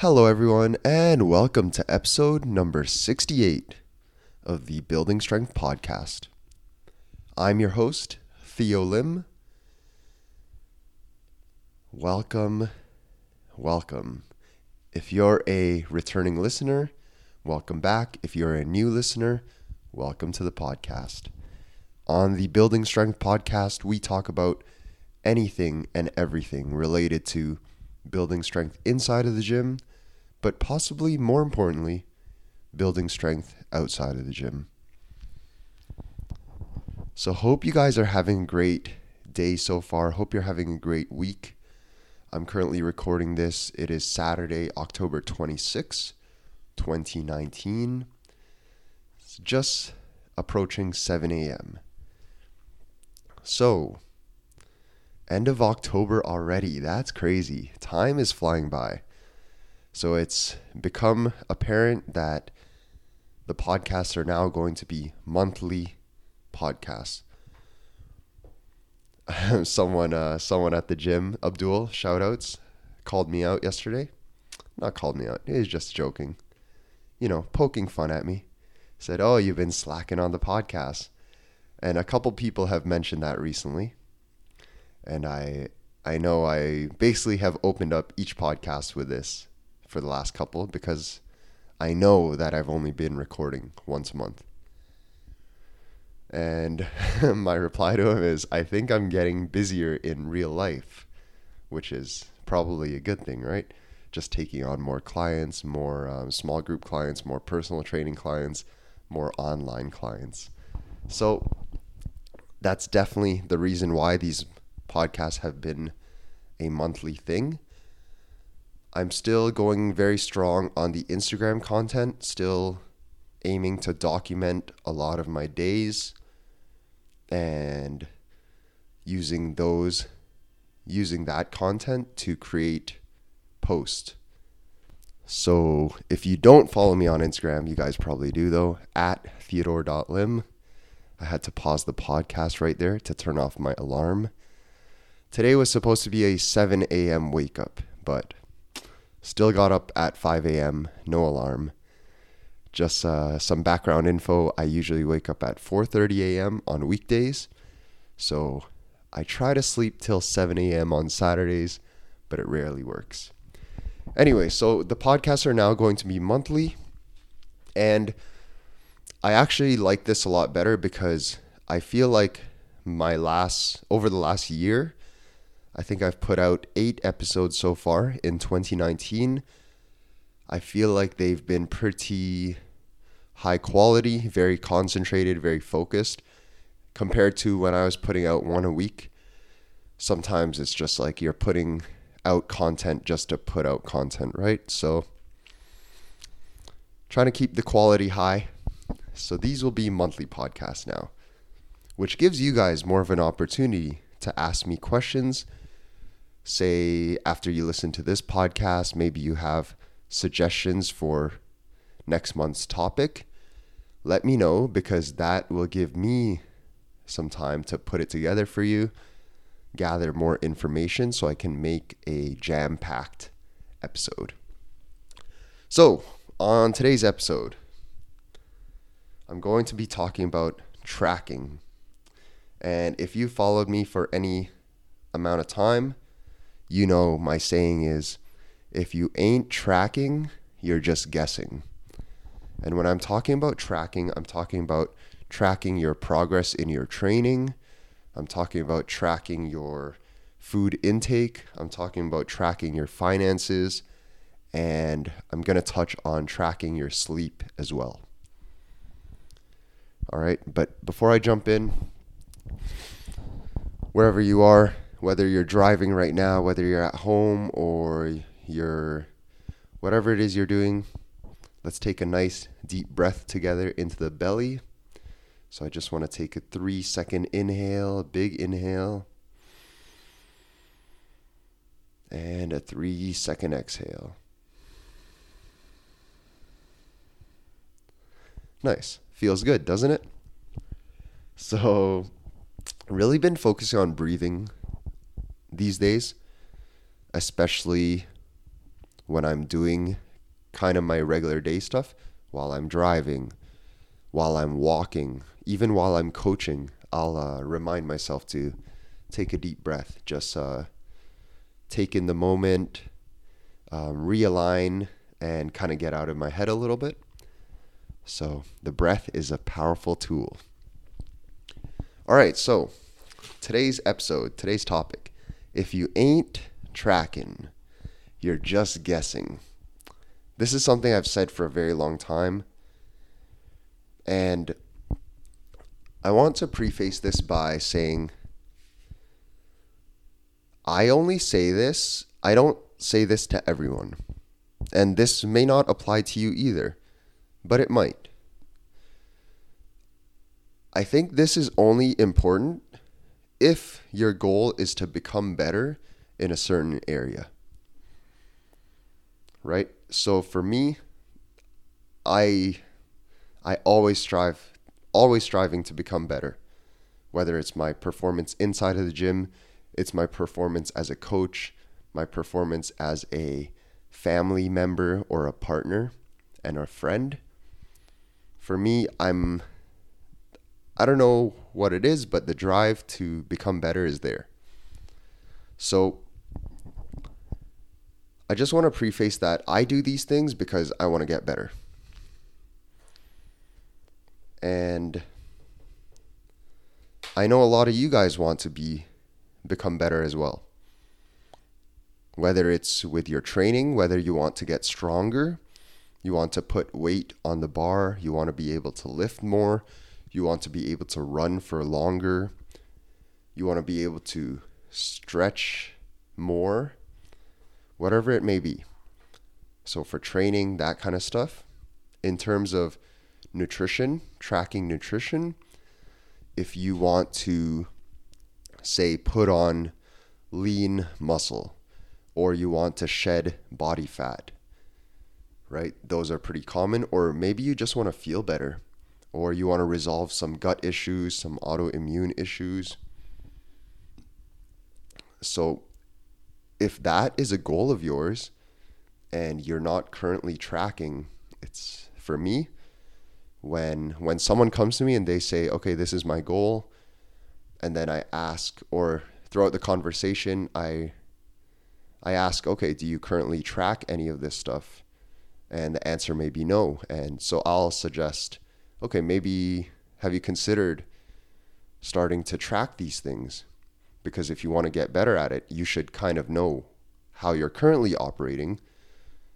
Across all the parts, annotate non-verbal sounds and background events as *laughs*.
Hello, everyone, and welcome to episode number 68 of the Building Strength Podcast. I'm your host, Theo Lim. Welcome, welcome. If you're a returning listener, welcome back. If you're a new listener, welcome to the podcast. On the Building Strength Podcast, we talk about anything and everything related to building strength inside of the gym, but possibly more importantly, building strength outside of the gym. So, hope you guys are having a great day so far. Hope you're having a great week. I'm currently recording this. It is Saturday, October 26, 2019. It's just approaching 7 a.m. So, end of October already. That's crazy. Time is flying by. So it's become apparent that the podcasts are now going to be monthly podcasts. *laughs* someone uh, someone at the gym, Abdul, shoutouts, called me out yesterday. Not called me out. He was just joking. You know, poking fun at me. Said, "Oh, you've been slacking on the podcast." And a couple people have mentioned that recently and I I know I basically have opened up each podcast with this for the last couple because I know that I've only been recording once a month. And *laughs* my reply to him is I think I'm getting busier in real life, which is probably a good thing, right? Just taking on more clients, more um, small group clients, more personal training clients, more online clients. So that's definitely the reason why these podcasts have been a monthly thing. I'm still going very strong on the Instagram content, still aiming to document a lot of my days and using those using that content to create post. So if you don't follow me on Instagram, you guys probably do though, at theodore.lim. I had to pause the podcast right there to turn off my alarm. Today was supposed to be a 7 a.m. wake up, but still got up at 5 a.m., no alarm. Just uh, some background info. I usually wake up at 4:30 a.m. on weekdays, so I try to sleep till 7 a.m. on Saturdays, but it rarely works. Anyway, so the podcasts are now going to be monthly, and I actually like this a lot better because I feel like my last over the last year I think I've put out eight episodes so far in 2019. I feel like they've been pretty high quality, very concentrated, very focused compared to when I was putting out one a week. Sometimes it's just like you're putting out content just to put out content, right? So trying to keep the quality high. So these will be monthly podcasts now, which gives you guys more of an opportunity to ask me questions say after you listen to this podcast, maybe you have suggestions for next month's topic, let me know because that will give me some time to put it together for you, gather more information so I can make a jam packed episode. So, on today's episode, I'm going to be talking about tracking. And if you followed me for any amount of time, you know, my saying is if you ain't tracking, you're just guessing. And when I'm talking about tracking, I'm talking about tracking your progress in your training. I'm talking about tracking your food intake. I'm talking about tracking your finances. And I'm going to touch on tracking your sleep as well. All right. But before I jump in, wherever you are, whether you're driving right now, whether you're at home or you're whatever it is you're doing, let's take a nice deep breath together into the belly. So I just want to take a three second inhale, big inhale, and a three second exhale. Nice. Feels good, doesn't it? So, really been focusing on breathing these days, especially when I'm doing kind of my regular day stuff, while I'm driving, while I'm walking, even while I'm coaching, I'll uh, remind myself to take a deep breath, just uh, take in the moment, um, realign, and kind of get out of my head a little bit. So the breath is a powerful tool. All right, so today's episode, today's topic if you ain't tracking, you're just guessing. This is something I've said for a very long time. And I want to preface this by saying I only say this, I don't say this to everyone. And this may not apply to you either, but it might. I think this is only important if your goal is to become better in a certain area. Right? So for me, I I always strive always striving to become better. Whether it's my performance inside of the gym, it's my performance as a coach, my performance as a family member or a partner and a friend. For me, I'm I don't know what it is, but the drive to become better is there. So I just want to preface that I do these things because I want to get better. And I know a lot of you guys want to be become better as well. Whether it's with your training, whether you want to get stronger, you want to put weight on the bar, you want to be able to lift more, you want to be able to run for longer. You want to be able to stretch more. Whatever it may be. So, for training, that kind of stuff. In terms of nutrition, tracking nutrition, if you want to, say, put on lean muscle or you want to shed body fat, right? Those are pretty common. Or maybe you just want to feel better or you want to resolve some gut issues, some autoimmune issues. So, if that is a goal of yours and you're not currently tracking, it's for me when when someone comes to me and they say, "Okay, this is my goal," and then I ask or throughout the conversation, I I ask, "Okay, do you currently track any of this stuff?" And the answer may be no. And so I'll suggest okay, maybe have you considered starting to track these things? Because if you want to get better at it, you should kind of know how you're currently operating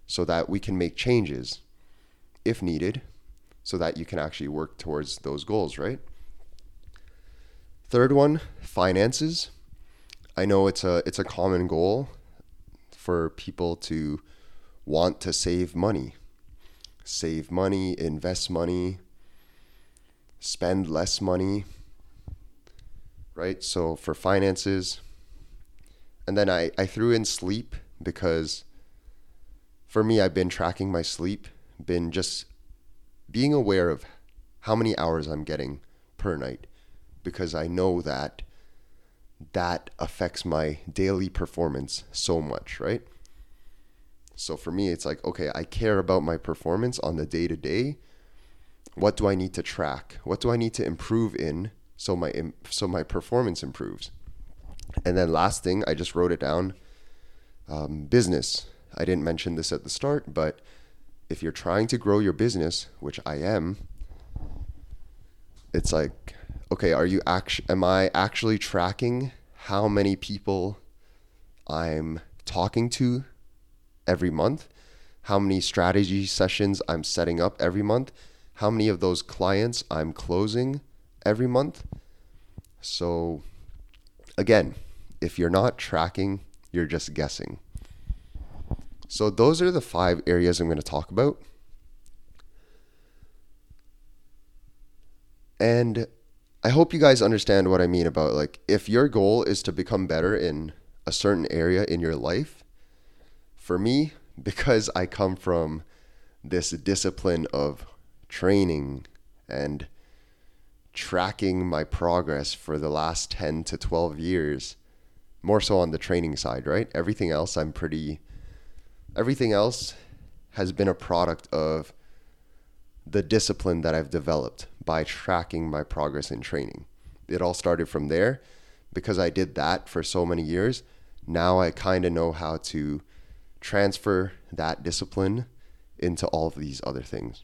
so that we can make changes if needed so that you can actually work towards those goals, right? Third one, finances. I know it's a it's a common goal for people to want to save money. Save money, invest money, spend less money, right? So for finances, and then I, I threw in sleep because for me, I've been tracking my sleep, been just being aware of how many hours I'm getting per night because I know that that affects my daily performance so much, right? So for me, it's like, okay, I care about my performance on the day to day what do I need to track? What do I need to improve in so my so my performance improves? And then last thing, I just wrote it down. Um, business. I didn't mention this at the start, but if you're trying to grow your business, which I am, it's like, okay, are you actually? Am I actually tracking how many people I'm talking to every month? How many strategy sessions I'm setting up every month? How many of those clients I'm closing every month. So, again, if you're not tracking, you're just guessing. So, those are the five areas I'm going to talk about. And I hope you guys understand what I mean about like if your goal is to become better in a certain area in your life, for me, *laughs* because I come from this discipline of training and tracking my progress for the last 10 to 12 years more so on the training side right everything else i'm pretty Everything else has been a product of the discipline that I've developed by tracking my progress in training. It all started from there because I did that for so many years. Now I kind of know how to transfer that discipline into all of these other things.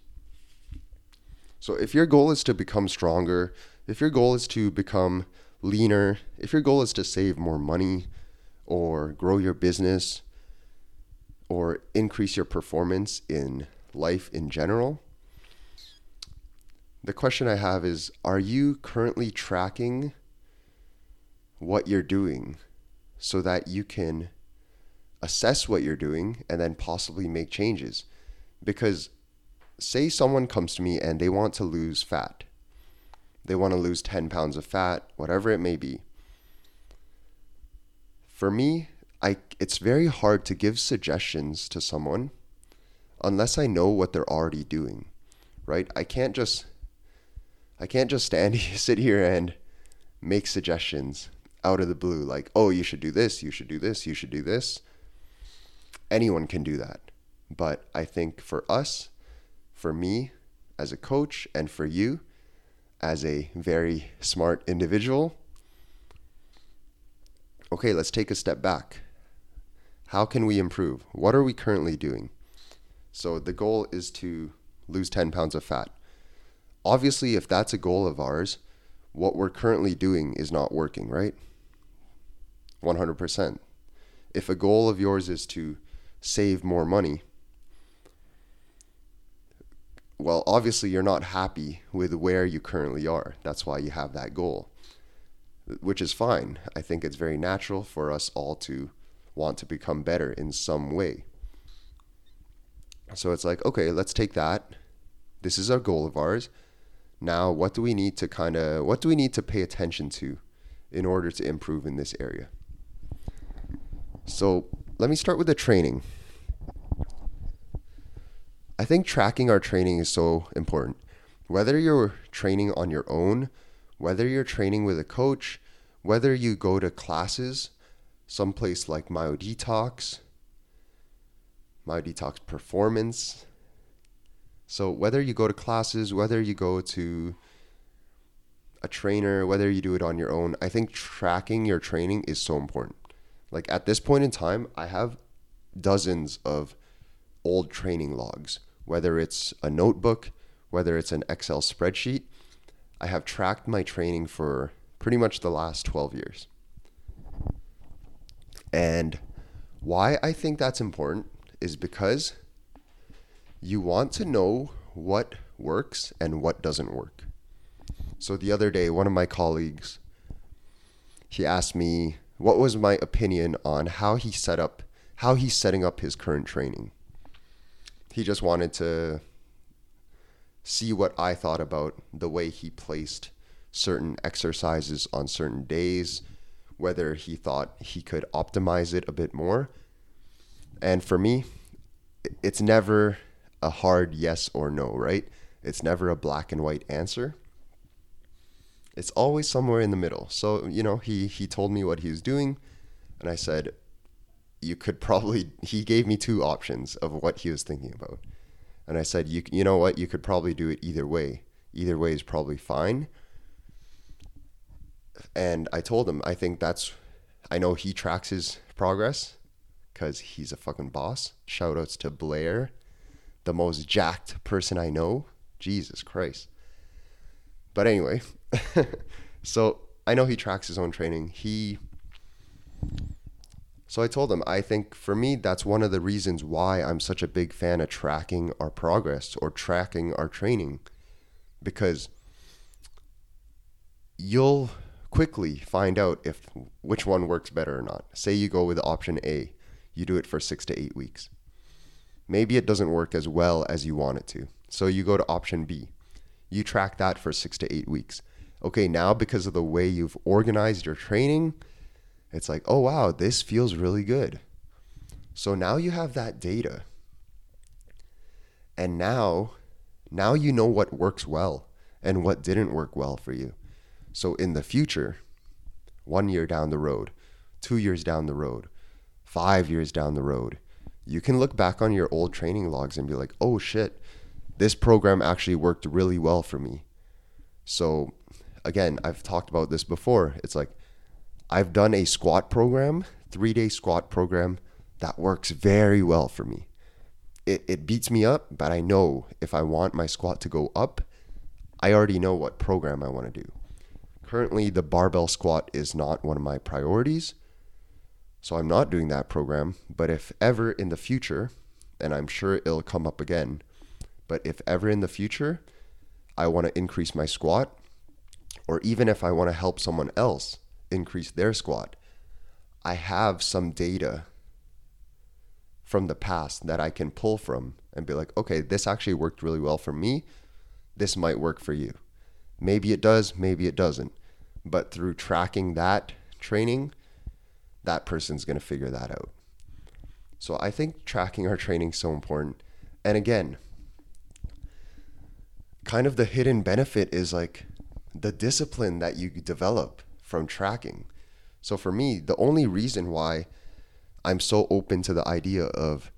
So if your goal is to become stronger, if your goal is to become leaner, if your goal is to save more money or grow your business or increase your performance in life in general, the question I have is Are you currently tracking what you're doing so that you can assess what you're doing and then possibly make changes? Because, say, someone comes to me and they want to lose fat, they want to lose 10 pounds of fat, whatever it may be. For me, I, it's very hard to give suggestions to someone unless I know what they're already doing, right? I can't just I can't just stand *laughs* sit here and make suggestions out of the blue like, "Oh, you should do this, you should do this, you should do this." Anyone can do that. But I think for us, for me as a coach and for you as a very smart individual, okay, let's take a step back. How can we improve? What are we currently doing? So the goal is to lose 10 pounds of fat obviously, if that's a goal of ours, what we're currently doing is not working, right? 100%. If a goal of yours is to save more money, well, obviously, you're not happy with where you currently are. That's why you have that goal, which is fine. I think it's very natural for us all to want to become better in some way. So it's like, okay, let's take that. This is our goal of ours now what do we need to kind of what do we need to pay attention to in order to improve in this area so let me start with the training i think tracking our training is so important. Whether you're training on your own whether you're training with a coach whether you go to classes someplace like myodetox myodetox performance. So whether you go to classes, whether you go to a trainer, whether you do it on your own, I think tracking your training is so important. Like at this point in time, I have dozens of old training logs, whether it's a notebook, whether it's an Excel spreadsheet. I have tracked my training for pretty much the last 12 years. And why I think that's important is because you want to know what works and what doesn't work. So the other day, one of my colleagues, he asked me what was my opinion on how he set up, how he's setting up his current training. He just wanted to see what I thought about the way he placed certain exercises on certain days, whether he thought he could optimize it a bit more. And for me, it's never a hard yes or no, right? It's never a black and white answer. It's always somewhere in the middle. So, you know, he he told me what he was doing and I said you could probably he gave me two options of what he was thinking about. And I said you you know what, you could probably do it either way. Either way is probably fine. And I told him I think that's I know he tracks his progress cuz he's a fucking boss. Shout outs to Blair the most jacked person I know. Jesus Christ. But anyway, *laughs* so I know he tracks his own training. He so I told him, I think for me, that's one of the reasons why I'm such a big fan of tracking our progress or tracking our training. Because you'll quickly find out if which one works better or not. Say you go with option A, you do it for six to eight weeks maybe it doesn't work as well as you want it to. So you go to option B. You track that for six to eight weeks. Okay, now because of the way you've organized your training, it's like, oh wow, this feels really good. So now you have that data. And now, now you know what works well and what didn't work well for you. So in the future, one year down the road, two years down the road, five years down the road, you can look back on your old training logs and be like, oh shit, this program actually worked really well for me. So, again, I've talked about this before. It's like I've done a squat program, three day squat program that works very well for me. It, it beats me up, but I know if I want my squat to go up, I already know what program I want to do. Currently, the barbell squat is not one of my priorities. So I'm not doing that program. But if ever in the future, and I'm sure it'll come up again, but if ever in the future I want to increase my squat, or even if I want to help someone else increase their squat, I have some data from the past that I can pull from and be like, okay, this actually worked really well for me. This might work for you. Maybe it does, maybe it doesn't. But through tracking that training, that person's going to figure that out. So I think tracking our training is so important. And again, kind of the hidden benefit is like the discipline that you develop from tracking. So for me, the only reason why I'm so open to the idea of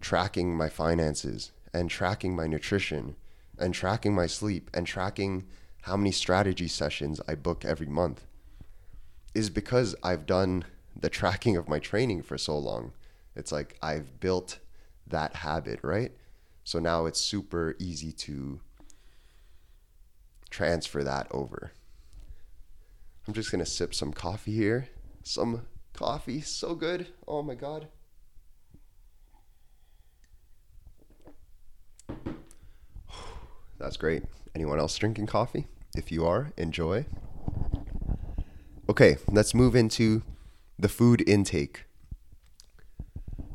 tracking my finances and tracking my nutrition and tracking my sleep and tracking how many strategy sessions I book every month is because I've done the tracking of my training for so long. It's like I've built that habit, right? So now it's super easy to transfer that over. I'm just to sip some coffee here. Some coffee, so good. Oh my God. *sighs* That's great. Anyone else drinking coffee? If you are, enjoy. Okay, let's move into the food intake.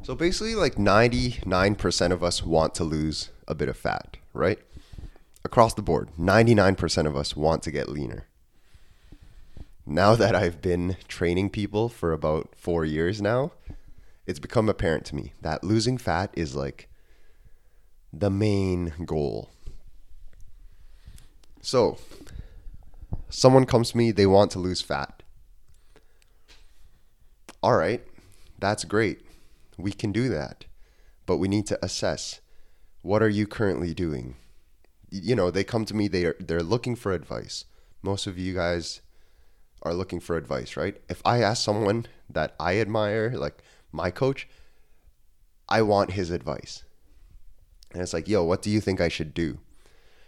So basically, like 99% of us want to lose a bit of fat, right? Across the board, 99% of us want to get leaner. Now *laughs* that I've been training people for about four years now, it's become apparent to me that losing fat is like the main goal. So, someone comes to me, they want to lose fat. All right, that's great. We can do that. But we need to assess what are you currently doing? You know, they come to me, they are they're looking for advice. Most of you guys are looking for advice, right? If I ask someone that I admire, like my coach, I want his advice. And it's like, yo, what do you think I should do?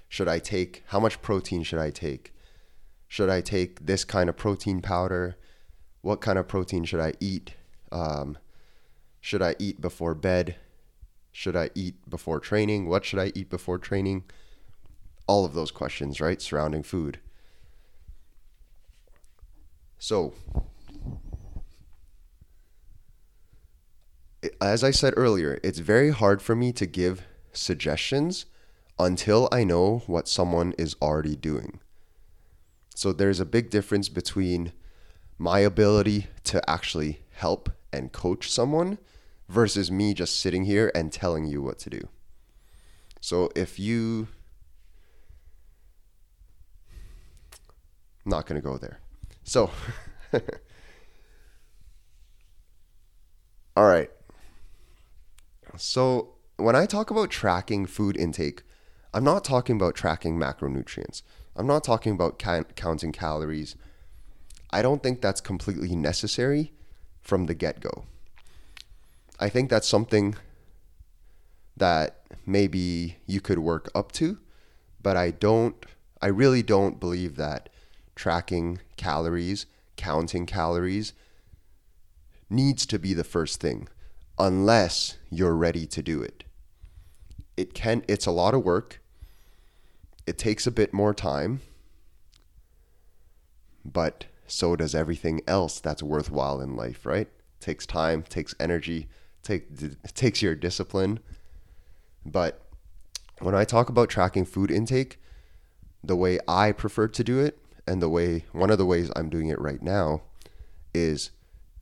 Should I take, how much protein should I take? Should I take this kind of protein powder? What kind of protein should I eat? Um, should I eat before bed? Should I eat before training? What should I eat before training? All of those questions, right, surrounding food. So, as I said earlier, it's very hard for me to give suggestions until I know what someone is already doing. So there's a big difference between my ability to actually help and coach someone versus me just sitting here and telling you what to do. So if you not going to go there. So *laughs* All right. So when I talk about tracking food intake, I'm not talking about tracking macronutrients. I'm not talking about counting calories. I don't think that's completely necessary from the get go. I think that's something that maybe you could work up to, but I don't, I really don't believe that tracking calories, counting calories needs to be the first thing unless you're ready to do it. It can it's a lot of work. It takes a bit more time. But so does everything else that's worthwhile in life, right? It takes time, takes energy, take takes your discipline. But when I talk about tracking food intake, the way I prefer to do it and the way one of the ways I'm doing it right now is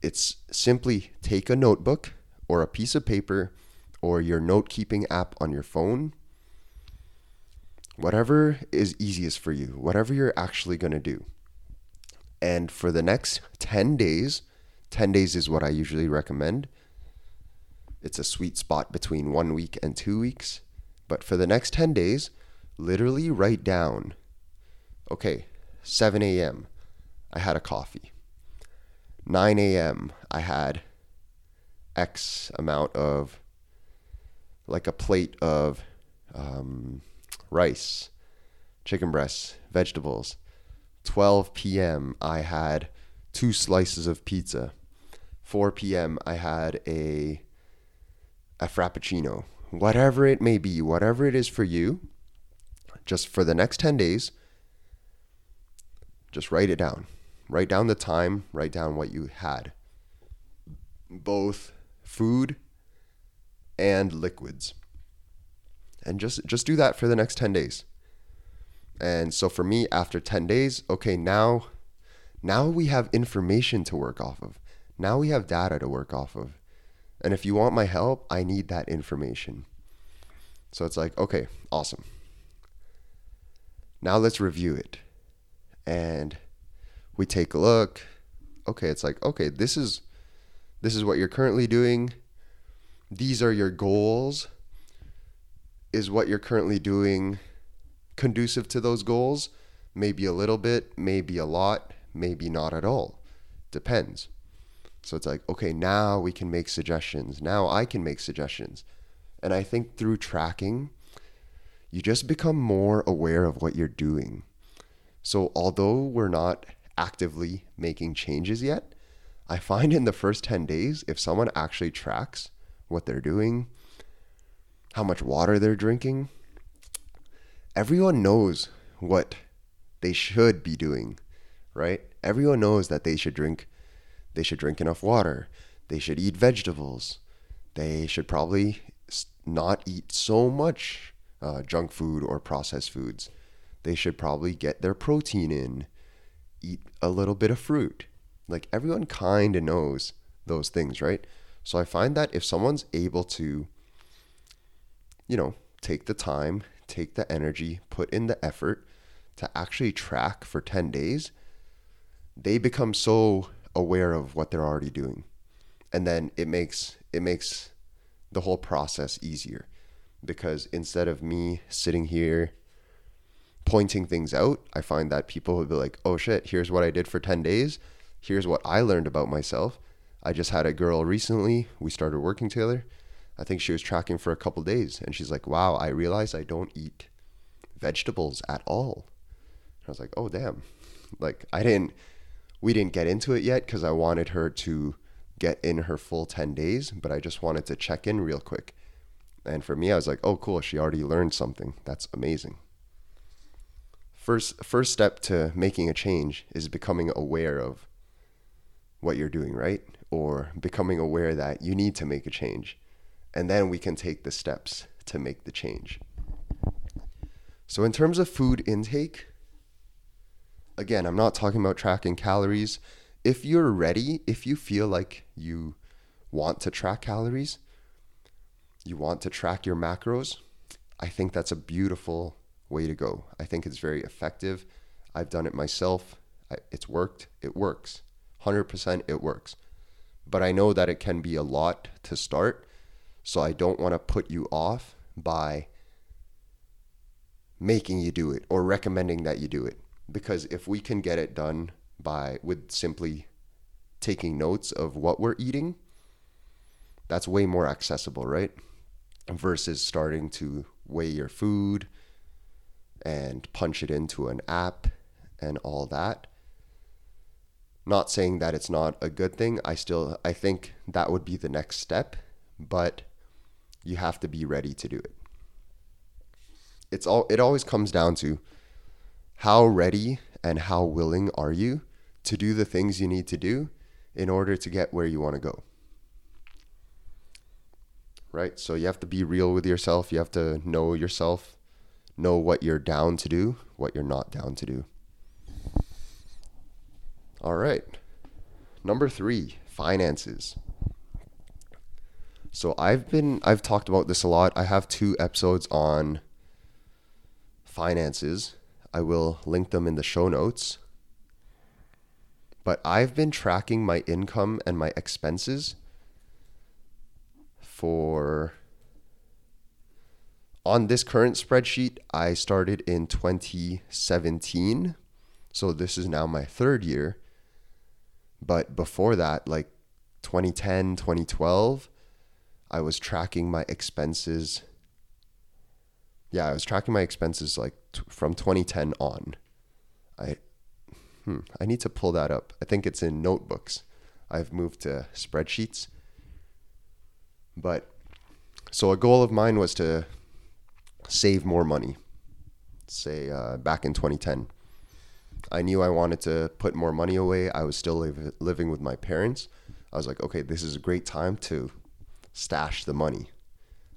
it's simply take a notebook or a piece of paper or your note keeping app on your phone whatever is easiest for you, whatever you're actually going to do. And for the next 10 days, 10 days is what I usually recommend. it's a sweet spot between one week and two weeks. But for the next 10 days, literally write down okay, 7 a.m., I had a coffee. 9 a.m., I had X amount of, like a plate of um, rice, chicken breasts, vegetables. 12 p.m., I had two slices of pizza. 4 p.m., I had a, a frappuccino. Whatever it may be, whatever it is for you, just for the next 10 days, just write it down. Write down the time, write down what you had. Both food and liquids. And just just do that for the next 10 days. And so for me after 10 days, okay, now now we have information to work off of. Now we have data to work off of. And if you want my help, I need that information. So it's like, okay, awesome. Now let's review it. And we take a look. Okay, it's like, okay, this is this is what you're currently doing. These are your goals. Is what you're currently doing conducive to those goals? Maybe a little bit, maybe a lot, maybe not at all. Depends. So it's like, okay, now we can make suggestions. Now I can make suggestions. And I think through tracking, you just become more aware of what you're doing. So although we're not actively making changes yet, I find in the first 10 days, if someone actually tracks what they're doing, how much water they're drinking, everyone knows what they should be doing, right? Everyone knows that they should drink they should drink enough water. They should eat vegetables. They should probably not eat so much uh, junk food or processed foods. They should probably get their protein in eat a little bit of fruit. Like everyone kind of knows those things, right? So I find that if someone's able to, you know, take the time, take the energy, put in the effort to actually track for 10 days, they become so aware of what they're already doing. And then it makes it makes the whole process easier because instead of me sitting here pointing things out, I find that people will be like, oh shit, here's what I did for 10 days. Here's what I learned about myself. I just had a girl recently. We started working together. I think she was tracking for a couple days and she's like, wow, I realize I don't eat vegetables at all. I was like, oh, damn. Like, I didn't, we didn't get into it yet because I wanted her to get in her full 10 days, but I just wanted to check in real quick. And for me, I was like, oh, cool. She already learned something. That's amazing first first step to making a change is becoming aware of what you're doing right? Or becoming aware that you need to make a change. And then we can take the steps to make the change. So in terms of food intake again i'm not talking about tracking calories. If you're ready if you feel like you want to track calories you want to track your macros i think that's a beautiful way to go. I think it's very effective. I've done it myself. It's worked. It works. 100% it works. But I know that it can be a lot to start. So I don't want to put you off by making you do it or recommending that you do it. Because if we can get it done by with simply taking notes of what we're eating, that's way more accessible, right? Versus starting to weigh your food, and punch it into an app and all that. Not saying that it's not a good thing. I still I think that would be the next step, but you have to be ready to do it. It's all it always comes down to how ready and how willing are you to do the things you need to do in order to get where you want to go. Right? So you have to be real with yourself. You have to know yourself know what you're down to do, what you're not down to do. All right. Number three, finances. So I've been I've talked about this a lot. I have two episodes on finances. I will link them in the show notes. But I've been tracking my income and my expenses for on this current spreadsheet, I started in 2017. So this is now my third year. But before that, like 2010, 2012, I was tracking my expenses. Yeah, I was tracking my expenses like t- from 2010 on. I hmm, I need to pull that up. I think it's in notebooks. I've moved to spreadsheets. But so a goal of mine was to save more money. Say uh, back in 2010, I knew I wanted to put more money away. I was still live, living with my parents. I was like, okay, this is a great time to stash the money.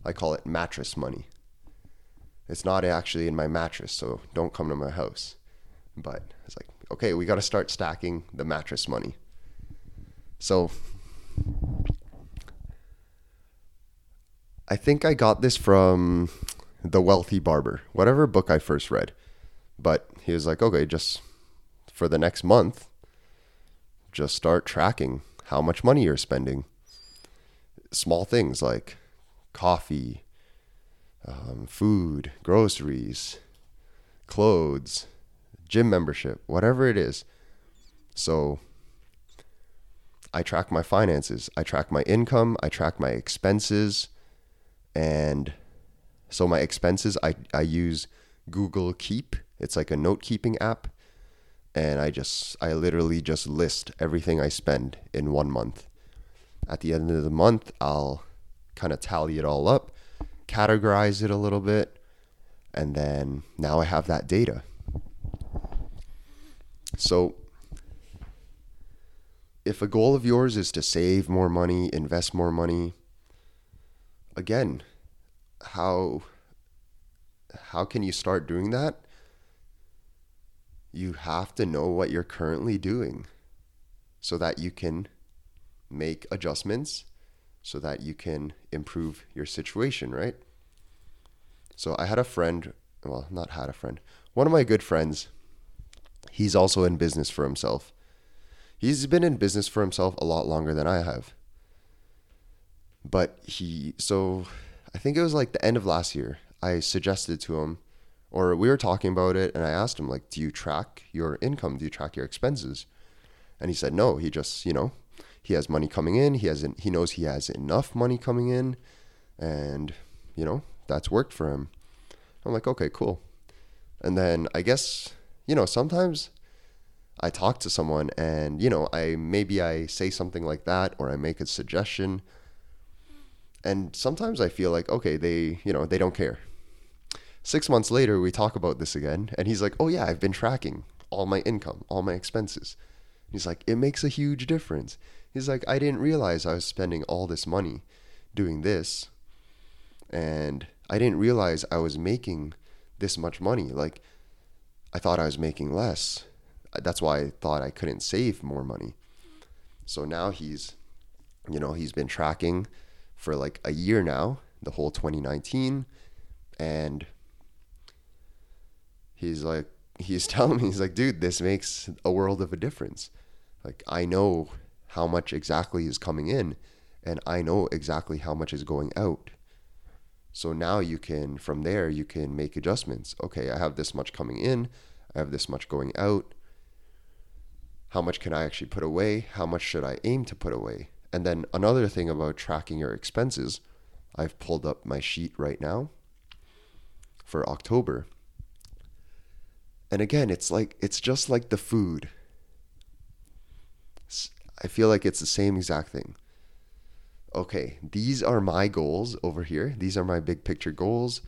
I call it mattress money. It's not actually in my mattress, so don't come to my house. But it's like, okay, we got to start stacking the mattress money. So I think I got this from The Wealthy Barber, whatever book I first read. But he was like, okay, just for the next month, just start tracking how much money you're spending. Small things like coffee, um, food, groceries, clothes, gym membership, whatever it is. So I track my finances, I track my income, I track my expenses. And so my expenses, I, I use Google Keep. It's like a note keeping app. And I just, I literally just list everything I spend in one month. At the end of the month, I'll kind of tally it all up, categorize it a little bit, and then now I have that data. So, if a goal of yours is to save more money, invest more money, again, how how can you start doing that? You have to know what you're currently doing so that you can make adjustments so that you can improve your situation, right? So I had a friend, well, not had a friend. One of my good friends, he's also in business for himself. He's been in business for himself a lot longer than I have. But he, so I think it was like the end of last year, I suggested to him, or we were talking about it, and I asked him, like, do you track your income? Do you track your expenses? And he said, no, he just, you know, he has money coming in. He has, he knows he has enough money coming in, and, you know, that's worked for him. I'm like, okay, cool. And then I guess, you know, sometimes I talk to someone and, you know, I maybe I say something like that or I make a suggestion and sometimes I feel like, okay, they, you know, they don't care. Six months later, we talk about this again, and he's like, oh, yeah, I've been tracking all my income, all my expenses. He's like, it makes a huge difference. He's like, I didn't realize I was spending all this money doing this. And I didn't realize I was making this much money. Like, I thought I was making less. That's why I thought I couldn't save more money. So now he's, you know, he's been tracking for like a year now, the whole 2019. And he's like, *laughs* he's telling me, he's like, dude, this makes a world of a difference. Like, I know how much exactly is coming in, and I know exactly how much is going out. So now you can, from there, you can make adjustments. Okay, I have this much coming in, I have this much going out. How much can I actually put away? How much should I aim to put away? And then another thing about tracking your expenses, I've pulled up my sheet right now for October. And again, it's like it's just like the food. I feel like it's the same exact thing. Okay, these are my goals over here. These are my big picture goals.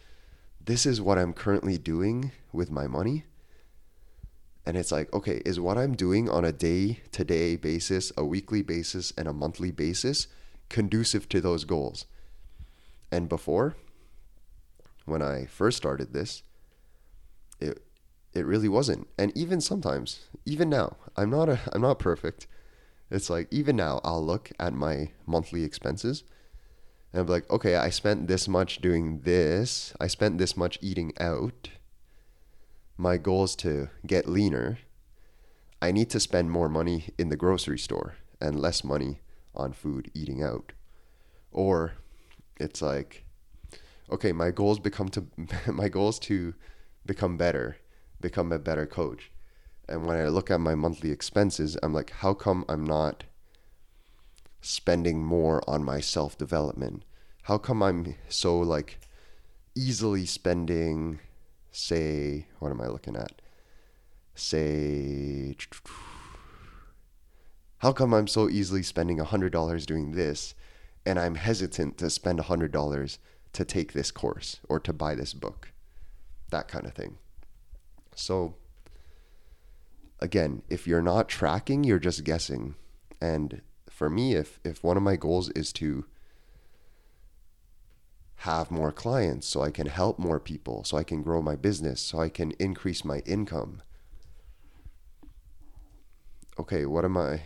This is what I'm currently doing with my money. And it's like, okay, is what I'm doing on a day to day basis, a weekly basis, and a monthly basis conducive to those goals? And before, when I first started this, it it really wasn't. And even sometimes, even now, I'm not a I'm not perfect. It's like even now I'll look at my monthly expenses and I'm like, okay, I spent this much doing this. I spent this much eating out my goal is to get leaner, I need to spend more money in the grocery store and less money on food eating out. Or it's like okay, my goals become to *laughs* my goals to become better, become a better coach. And when I look at my monthly expenses, I'm like, how come I'm not spending more on my self development? How come I'm so like easily spending, say, what am I looking at? Say, how come I'm so easily spending $100 doing this and I'm hesitant to spend $100 to take this course or to buy this book? That kind of thing. So, again, if you're not tracking, you're just guessing. And for me, if, if one of my goals is to have more clients so I can help more people, so I can grow my business, so I can increase my income. Okay, what am I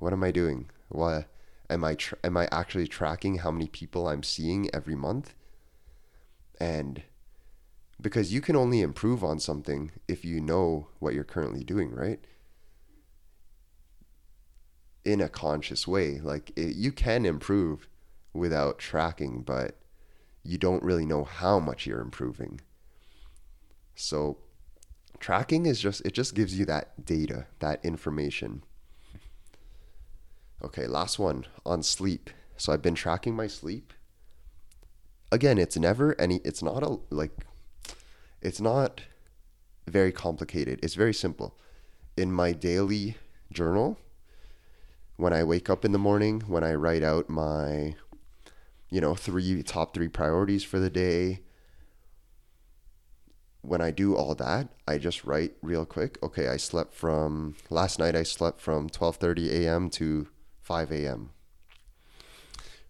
what am I doing? What am I tra- am I actually tracking how many people I'm seeing every month? And because you can only improve on something if you know what you're currently doing, right? In a conscious way, like it, you can improve without tracking, but you don't really know how much you're improving. So tracking is just it just gives you that data, that information. Okay, last one on sleep. So I've been tracking my sleep. Again, it's never any it's not a like it's not very complicated. It's very simple. In my daily journal, when I wake up in the morning, when I write out my you know, three top three priorities for the day. When I do all that, I just write real quick. Okay, I slept from last night. I slept from 12:30 a.m. to 5 a.m.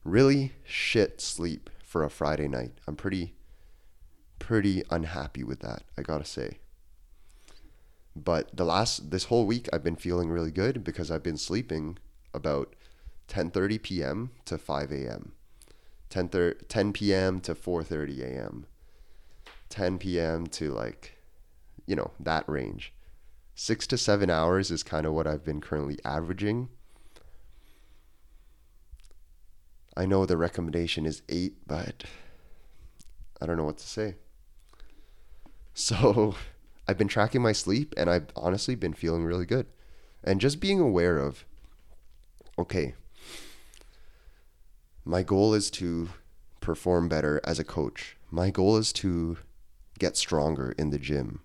Really shit sleep for a Friday night. I'm pretty pretty unhappy with that, I got to say. But the last this whole week I've been feeling really good because I've been sleeping about 10:30 p.m. to 5 a.m. 10, 10 p.m. to 4:30 a.m. 10 p.m. to like you know, that range. 6 to 7 hours is kind of what I've been currently averaging. I know the recommendation is 8, but I don't know what to say. *laughs* So, I've been tracking my sleep and I've honestly been feeling really good. And just being aware of okay, my goal is to perform better as a coach. My goal is to get stronger in the gym.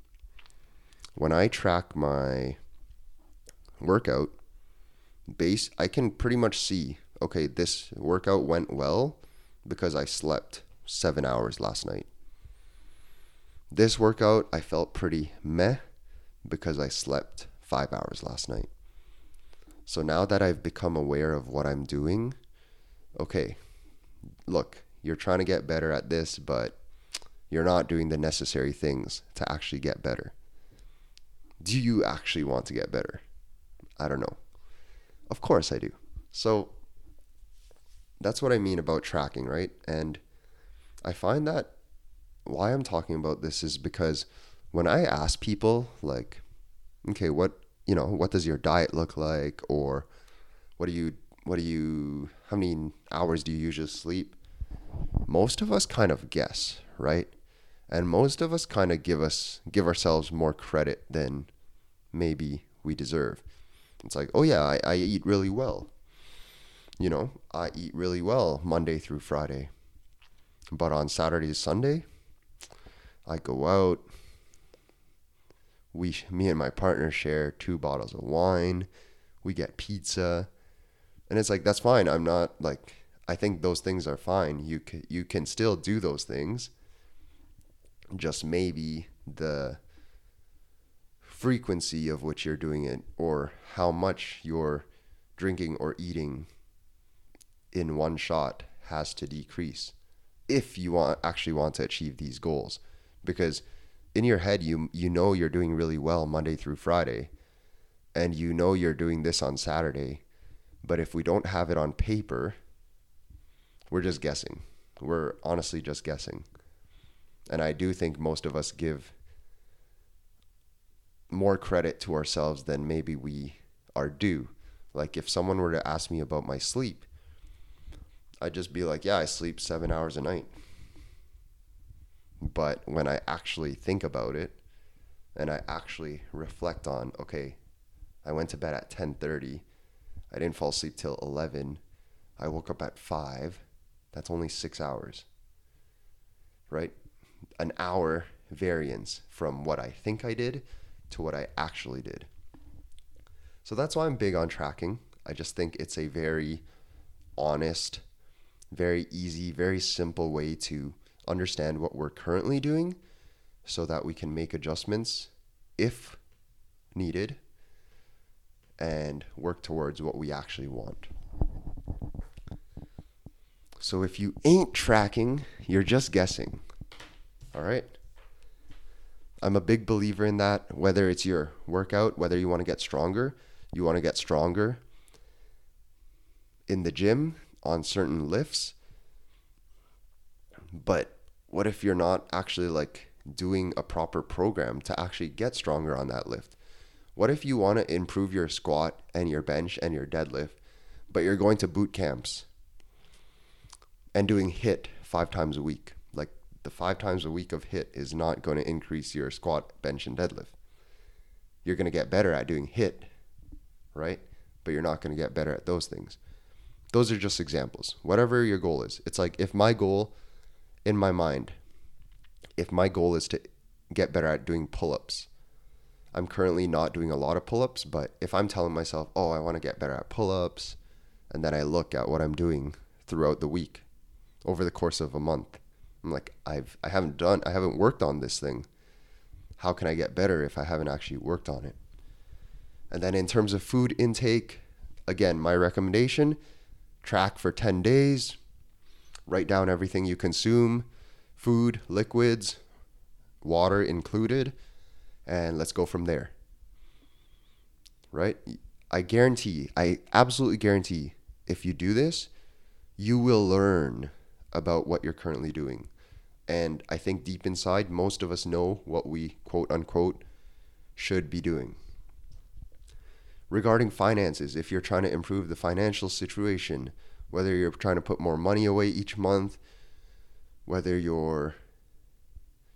When I track my workout, base I can pretty much see, okay, this workout went well because I slept 7 hours last night. This workout I felt pretty meh because I slept 5 hours last night. So now that I've become aware of what I'm doing, okay, look, you're trying to get better at this, but you're not doing the necessary things to actually get better. Do you actually want to get better? I don't know. Of course I do. So that's what I mean about tracking, right? And I find that why I'm talking about this is because when I ask people like okay, what, you know, what does your diet look like or what do you what do you how many hours do you usually sleep? Most of us kind of guess right? And most of us kind of give us give ourselves more credit than maybe we deserve. It's like oh yeah I, I eat really well. You know i eat really well monday through friday. But on saturday sunday i go out. We me and my partner share two bottles of wine. We get pizza and it's like that's fine. I'm not like i think those things are fine. You can you can still do those things. Just maybe the frequency of which you're doing it or how much you're drinking or eating in one shot has to decrease if you want actually want to achieve these goals. Because in your head you you know you're doing really well Monday through Friday and you know you're doing this on Saturday but if we don't have it on paper, we're just guessing. We're honestly just guessing. And I do think most of us give more credit to ourselves than maybe we are due. Like if someone were to ask me about my sleep, I'd just be like, yeah, I sleep seven hours a night. But when I actually think about it and I actually reflect on, okay, I went to bed at 10:30. I didn't fall asleep till 11. I woke up at 5. That's only 6 hours. Right? An hour variance from what I think I did to what I actually did. So that's why I'm big on tracking. I just think it's a very honest, very easy, very simple way to understand what we're currently doing so that we can make adjustments if needed and work towards what we actually want. So if you ain't tracking, you're just guessing. All right? I'm a big believer in that, whether it's your workout, whether you want to get stronger, you want to get stronger in the gym on certain lifts. But what if you're not actually like doing a proper program to actually get stronger on that lift? What if you want to improve your squat and your bench and your deadlift, but you're going to boot camps and doing HIT five times a week? Like the five times a week of HIT is not going to increase your squat, bench, and deadlift. You're going to get better at doing HIT, right? But you're not going to get better at those things. Those are just examples. Whatever your goal is. It's like if my goal in my mind, if my goal is to get better at doing pull ups, I'm currently not doing a lot of pull ups, but if I'm telling myself, oh, I want to get better at pull ups, and then I look at what I'm doing throughout the week over the course of a month, I'm like, I've, I haven't done, I haven't worked on this thing. How can I get better if I haven't actually worked on it? And then in terms of food intake, again, my recommendation track for 10 days, write down everything you consume food, liquids, water included, and let's go from there. Right? I guarantee, I absolutely guarantee, if you do this, you will learn about what you're currently doing. And I think deep inside, most of us know what we quote unquote should be doing. Regarding finances, if you're trying to improve the financial situation, whether you're trying to put more money away each month, whether you're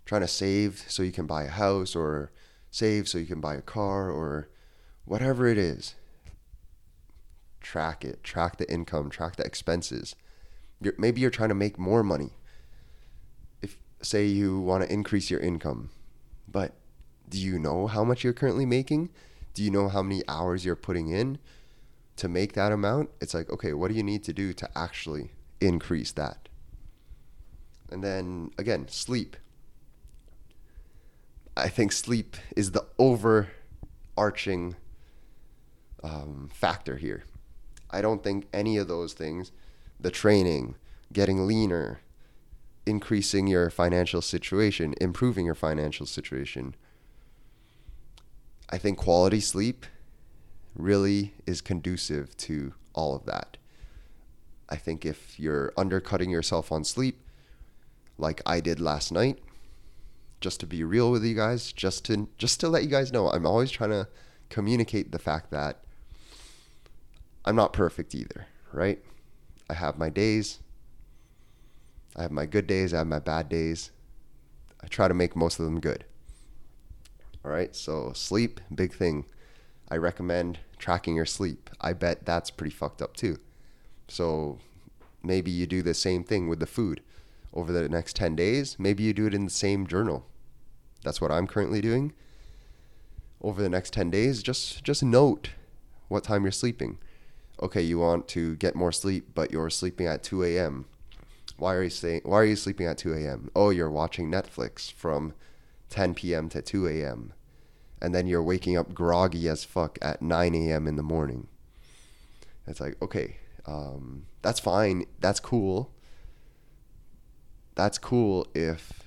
trying to save so you can buy a house or save so you can buy a car or whatever it is, track it, track the income, track the expenses. You're, maybe you're trying to make more money. If say you want to increase your income, but do you know how much you're currently making? Do you know how many hours you're putting in? to make that amount, it's like, okay, what do you need to do to actually increase that? And then again, sleep. I think sleep is the overarching um, factor here. I don't think any of those things, the training, getting leaner, increasing your financial situation, improving your financial situation, I think quality sleep really is conducive to all of that. I think if you're undercutting yourself on sleep, like I did last night, just to be real with you guys, just to just to let you guys know, I'm always trying to communicate the fact that I'm not perfect either, right? I have my days. I have my good days, I have my bad days. I try to make most of them good. All right? So, sleep, big thing. I recommend tracking your sleep. I bet that's pretty fucked up too. So maybe you do the same thing with the food over the next 10 days. Maybe you do it in the same journal. That's what I'm currently doing. Over the next 10 days, just just note what time you're sleeping. Okay, you want to get more sleep, but you're sleeping at 2 a.m. Why are you saying why are you sleeping at 2 a.m.? Oh, you're watching Netflix from 10 p.m. to 2 a.m and then you're waking up groggy as fuck at 9 a.m. in the morning. It's like, okay, um, that's fine. That's cool. That's cool if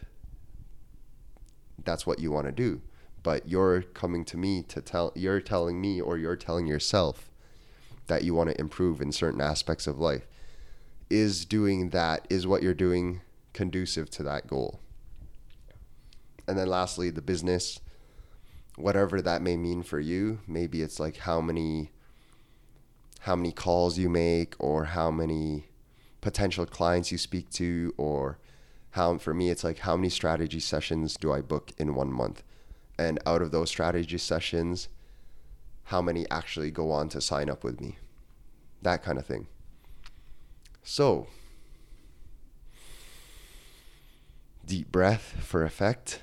that's what you want to do. But you're coming to me to tell, you're telling me or you're telling yourself that you want to improve in certain aspects of life. Is doing that, is what you're doing conducive to that goal? And then lastly, the business whatever that may mean for you. Maybe it's like how many how many calls you make or how many potential clients you speak to or how for me it's like how many strategy sessions do I book in one month? And out of those strategy sessions, how many actually go on to sign up with me? That kind of thing. So, deep breath for effect.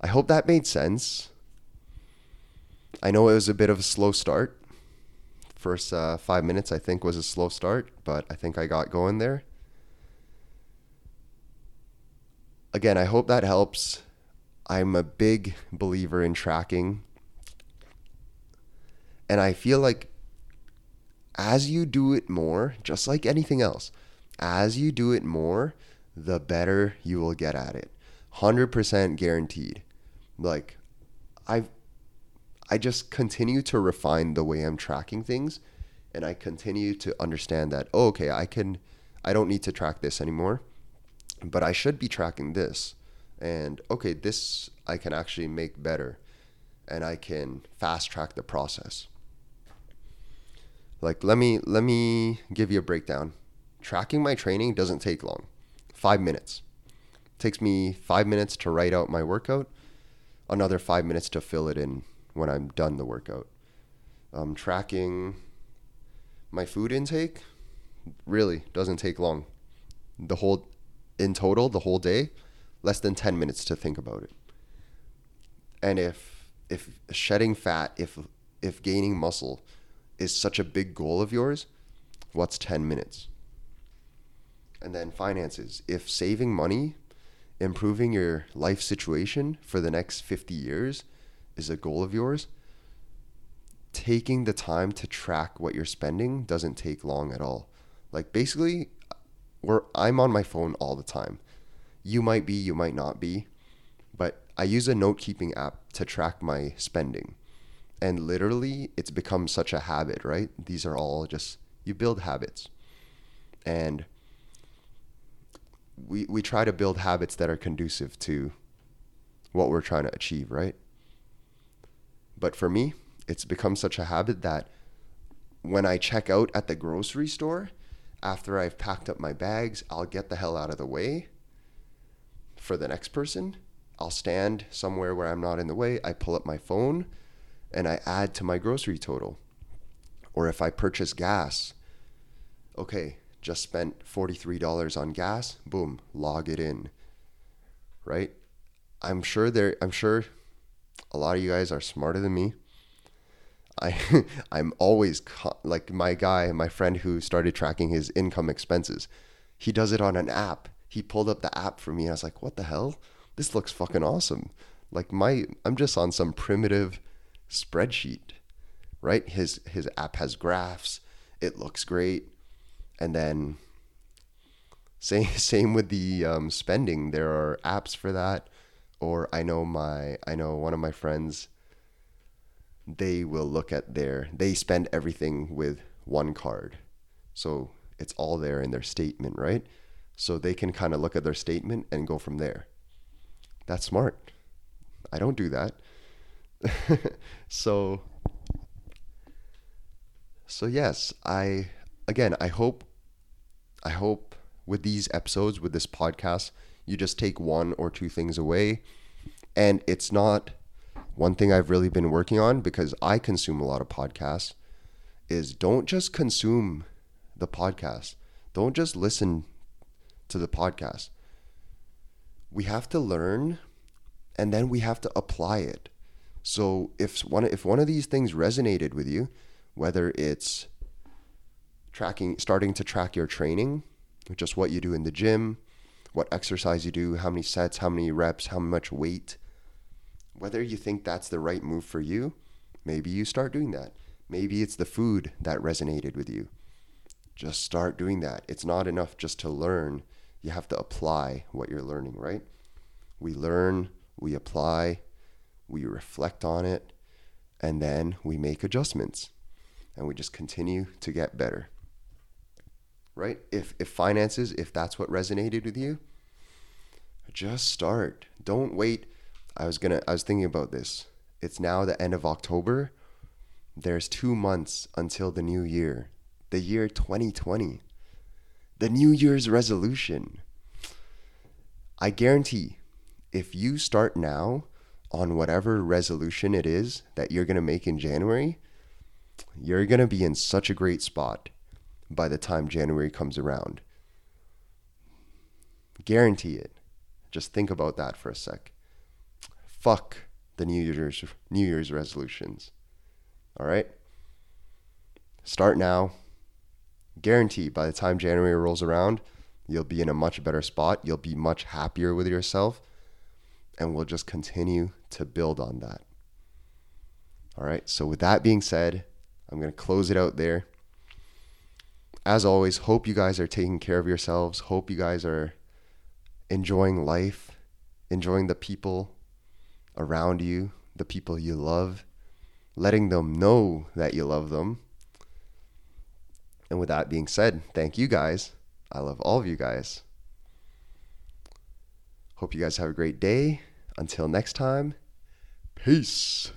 I hope that made sense. I know it was a bit of a slow start. First uh, five minutes, I think, was a slow start, but I think I got going there. Again, I hope that helps. I'm a big believer in tracking. And I feel like as you do it more, just like anything else, as you do it more, the better you will get at it. 100% guaranteed. Like I've I just continue to refine the way I'm tracking things and I continue to understand that oh, okay, I can I don't need to track this anymore, but I should be tracking this. And okay, this I can actually make better and I can fast track the process. Like let me let me give you a breakdown. Tracking my training doesn't take long. 5 minutes. It takes me 5 minutes to write out my workout, another 5 minutes to fill it in when I'm done the workout. Um, tracking my food intake really doesn't take long. The whole in total the whole day, less than 10 minutes to think about it. And if if shedding fat, if if gaining muscle is such a big goal of yours, what's 10 minutes? And then finances. If saving money, improving your life situation for the next 50 years is a goal of yours, taking the time to track what you're spending doesn't take long at all. Like basically, we're, I'm on my phone all the time. You might be, you might not be, but I use a note keeping app to track my spending. And literally it's become such a habit right? These are all just you build habits. And we we try to build habits that are conducive to what we're trying to achieve right? But for me it's become such a habit that when i check out at the grocery store after i've packed up my bags i'll get the hell out of the way for the next person i'll stand somewhere where i'm not in the way i pull up my phone and I add to my grocery total. Or if I purchase gas, okay, just spent $43 on gas, boom, log it in. Right? I'm sure there I'm sure a lot of you guys are smarter than me. I *laughs* I'm always like my guy, my friend who started tracking his income expenses. He does it on an app. He pulled up the app for me. I was like, "What the hell? This looks fucking awesome." Like my I'm just on some primitive spreadsheet, right? His his app has graphs. It looks great, and then same *laughs* same with the um, spending. There are apps for that, or I know my I know one of my friends. They will look at their they spend everything with one card, so it's all there in their statement, right? So they can kind of look at their statement and go from there. That's smart. I don't do that. *laughs* so so yes, I again, I hope I hope with these episodes with this podcast, you just take one or two things away and it's not one thing I've really been working on because I consume a lot of podcasts is don't just consume the podcast. Don't just listen to the podcast. We have to learn and then we have to apply it. So if one if one of these things resonated with you, whether it's tracking starting to track your training, just what you do in the gym, what exercise you do, how many sets, how many reps, how much weight, whether you think that's the right move for you, maybe you start doing that. Maybe it's the food that resonated with you. Just start doing that. It's not enough just to learn. You have to apply what you're learning, right? We learn, we apply, we reflect on it, and then we make adjustments and we just continue to get better. Right? If if finances, if that's what resonated with you, just start. Don't wait. I was to I was thinking about this. It's now the end of October. There's 2 months until the new year. The year 2020. The New Year's resolution. I guarantee if you start now on whatever resolution it is that you're going to make in January, you're going to be in such a great spot by the time January comes around. Guarantee it. Just think about that for a sec. Fuck the New Year's New Year's resolutions. All right? Start now. Guarantee by the time January rolls around, you'll be in a much better spot. You'll be much happier with yourself. And we'll just continue to build on that. All right. So, with that being said, I'm going to close it out there. As always, hope you guys are taking care of yourselves. Hope you guys are enjoying life, enjoying the people around you, the people you love, letting them know that you love them. And with that being said, thank you guys. I love all of you guys. Hope you guys have a great day. Until next time, peace.